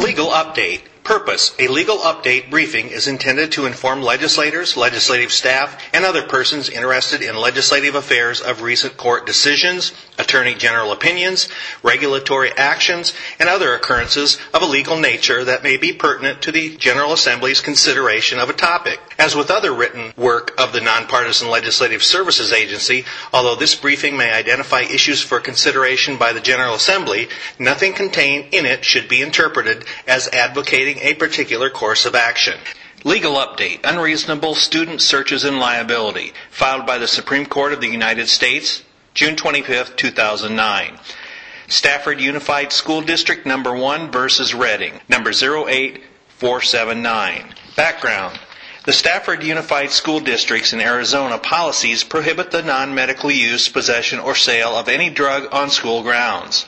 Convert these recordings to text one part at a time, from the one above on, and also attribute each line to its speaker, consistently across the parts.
Speaker 1: Legal update. Purpose. A legal update briefing is intended to inform legislators, legislative staff, and other persons interested in legislative affairs of recent court decisions, attorney general opinions, regulatory actions, and other occurrences of a legal nature that may be pertinent to the General Assembly's consideration of a topic. As with other written work of the Nonpartisan Legislative Services Agency, although this briefing may identify issues for consideration by the General Assembly, nothing contained in it should be interpreted as advocating a particular course of action. Legal update Unreasonable Student Searches and Liability, filed by the Supreme Court of the United States, June 25, 2009. Safford Unified School District Number 1 versus Redding, number 08479. Background the Safford Unified School Districts in Arizona policies prohibit the non medical use, possession, or sale of any drug on school grounds.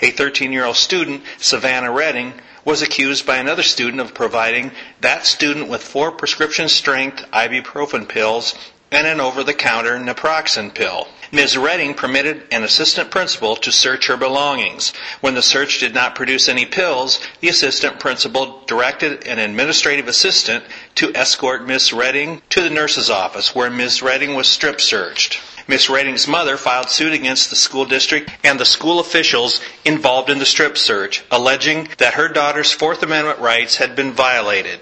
Speaker 1: A 13 year old student, Savannah Redding, was accused by another student of providing that student with four prescription strength ibuprofen pills and an over the counter naproxen pill. Ms. Redding permitted an assistant principal to search her belongings. When the search did not produce any pills, the assistant principal directed an administrative assistant to escort Ms. Redding to the nurse's office where Ms. Redding was strip searched. Ms. Redding's mother filed suit against the school district and the school officials involved in the strip search, alleging that her daughter's Fourth Amendment rights had been violated.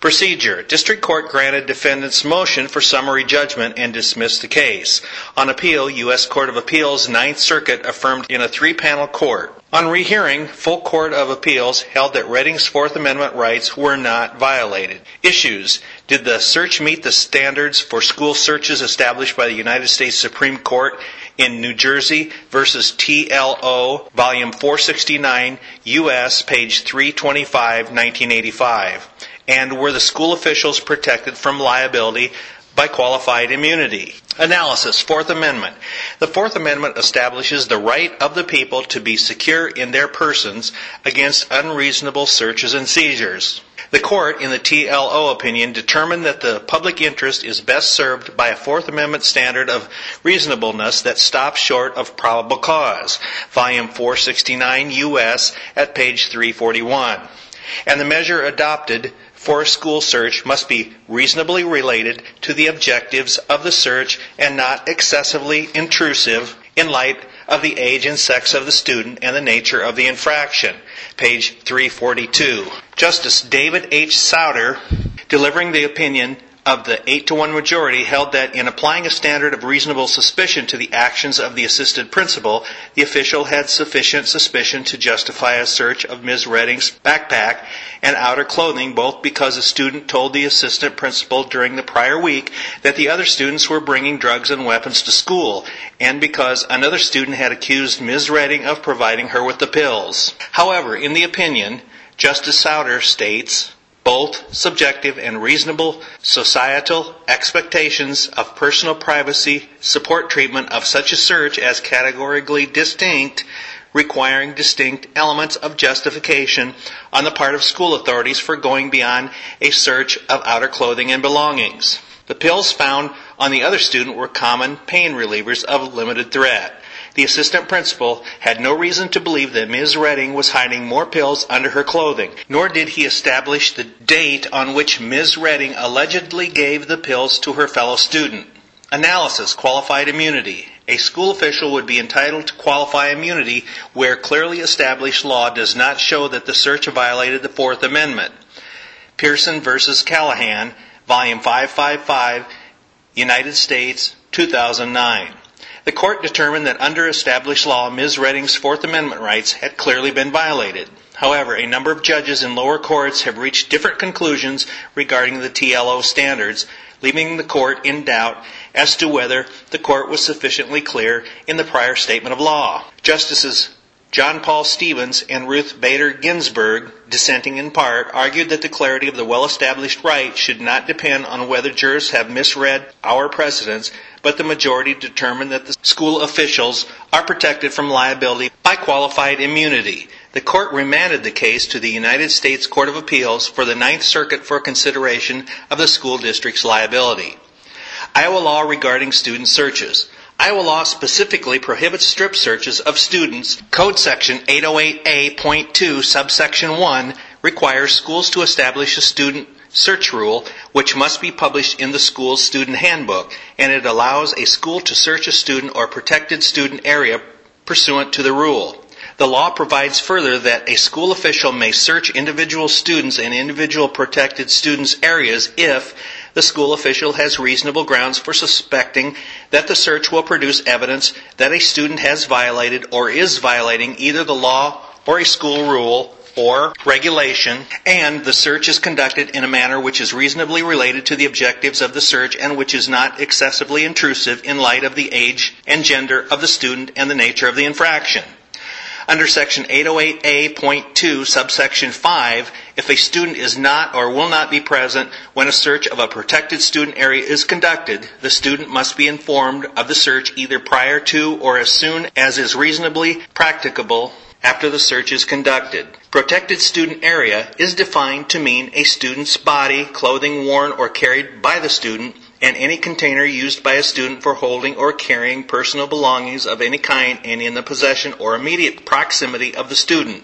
Speaker 1: Procedure. District Court granted defendant's motion for summary judgment and dismissed the case. On appeal, U.S. Court of Appeals Ninth Circuit affirmed in a three-panel court. On rehearing, full Court of Appeals held that Redding's Fourth Amendment rights were not violated. Issues. Did the search meet the standards for school searches established by the United States Supreme Court in New Jersey versus TLO, volume 469, U.S., page 325, 1985? And were the school officials protected from liability by qualified immunity? Analysis Fourth Amendment. The Fourth Amendment establishes the right of the people to be secure in their persons against unreasonable searches and seizures. The court, in the TLO opinion, determined that the public interest is best served by a Fourth Amendment standard of reasonableness that stops short of probable cause. Volume 469 U.S. at page 341. And the measure adopted for a school search must be reasonably related to the objectives of the search and not excessively intrusive in light of the age and sex of the student and the nature of the infraction. Page 342. Justice David H. Souter, delivering the opinion of the 8 to 1 majority held that in applying a standard of reasonable suspicion to the actions of the assisted principal, the official had sufficient suspicion to justify a search of Ms. Redding's backpack and outer clothing, both because a student told the assistant principal during the prior week that the other students were bringing drugs and weapons to school, and because another student had accused Ms. Redding of providing her with the pills. However, in the opinion, Justice Souter states, both subjective and reasonable societal expectations of personal privacy support treatment of such a search as categorically distinct, requiring distinct elements of justification on the part of school authorities for going beyond a search of outer clothing and belongings. The pills found on the other student were common pain relievers of limited threat. The assistant principal had no reason to believe that Ms. Redding was hiding more pills under her clothing, nor did he establish the date on which Ms. Redding allegedly gave the pills to her fellow student. Analysis Qualified immunity. A school official would be entitled to qualify immunity where clearly established law does not show that the search violated the Fourth Amendment. Pearson v. Callahan, volume 555, United States, 2009. The court determined that under established law, Ms. Redding's Fourth Amendment rights had clearly been violated. However, a number of judges in lower courts have reached different conclusions regarding the TLO standards, leaving the court in doubt as to whether the court was sufficiently clear in the prior statement of law. Justices John Paul Stevens and Ruth Bader Ginsburg, dissenting in part, argued that the clarity of the well established right should not depend on whether jurors have misread our precedents, but the majority determined that the school officials are protected from liability by qualified immunity. The court remanded the case to the United States Court of Appeals for the Ninth Circuit for consideration of the school district's liability. Iowa law regarding student searches. Iowa law specifically prohibits strip searches of students. Code section 808A.2 subsection 1 requires schools to establish a student search rule which must be published in the school's student handbook and it allows a school to search a student or protected student area pursuant to the rule. The law provides further that a school official may search individual students and individual protected students' areas if the school official has reasonable grounds for suspecting that the search will produce evidence that a student has violated or is violating either the law or a school rule or regulation, and the search is conducted in a manner which is reasonably related to the objectives of the search and which is not excessively intrusive in light of the age and gender of the student and the nature of the infraction. Under section 808A.2 subsection 5, if a student is not or will not be present when a search of a protected student area is conducted, the student must be informed of the search either prior to or as soon as is reasonably practicable after the search is conducted. Protected student area is defined to mean a student's body, clothing worn or carried by the student, and any container used by a student for holding or carrying personal belongings of any kind and in the possession or immediate proximity of the student.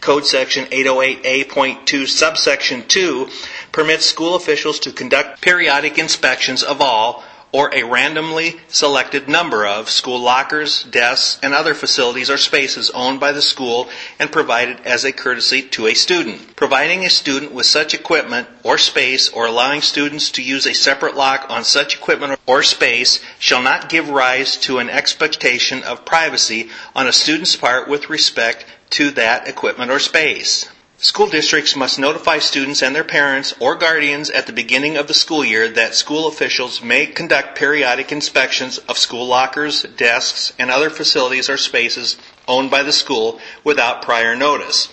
Speaker 1: Code section 808A.2 subsection 2 permits school officials to conduct periodic inspections of all or a randomly selected number of school lockers, desks, and other facilities or spaces owned by the school and provided as a courtesy to a student. Providing a student with such equipment or space or allowing students to use a separate lock on such equipment or space shall not give rise to an expectation of privacy on a student's part with respect to that equipment or space. School districts must notify students and their parents or guardians at the beginning of the school year that school officials may conduct periodic inspections of school lockers, desks, and other facilities or spaces owned by the school without prior notice.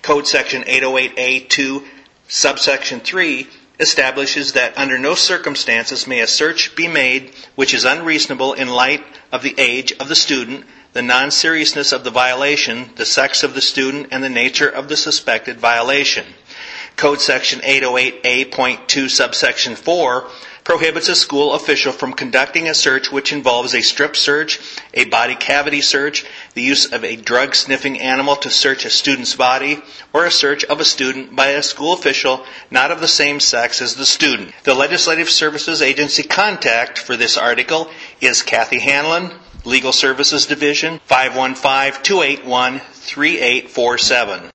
Speaker 1: Code section 808A2 subsection 3 establishes that under no circumstances may a search be made which is unreasonable in light of the age of the student, the non seriousness of the violation, the sex of the student, and the nature of the suspected violation. Code section 808A.2 subsection 4 prohibits a school official from conducting a search which involves a strip search, a body cavity search, the use of a drug sniffing animal to search a student's body, or a search of a student by a school official not of the same sex as the student. The Legislative Services Agency contact for this article is Kathy Hanlon, Legal Services Division, 515 281 3847.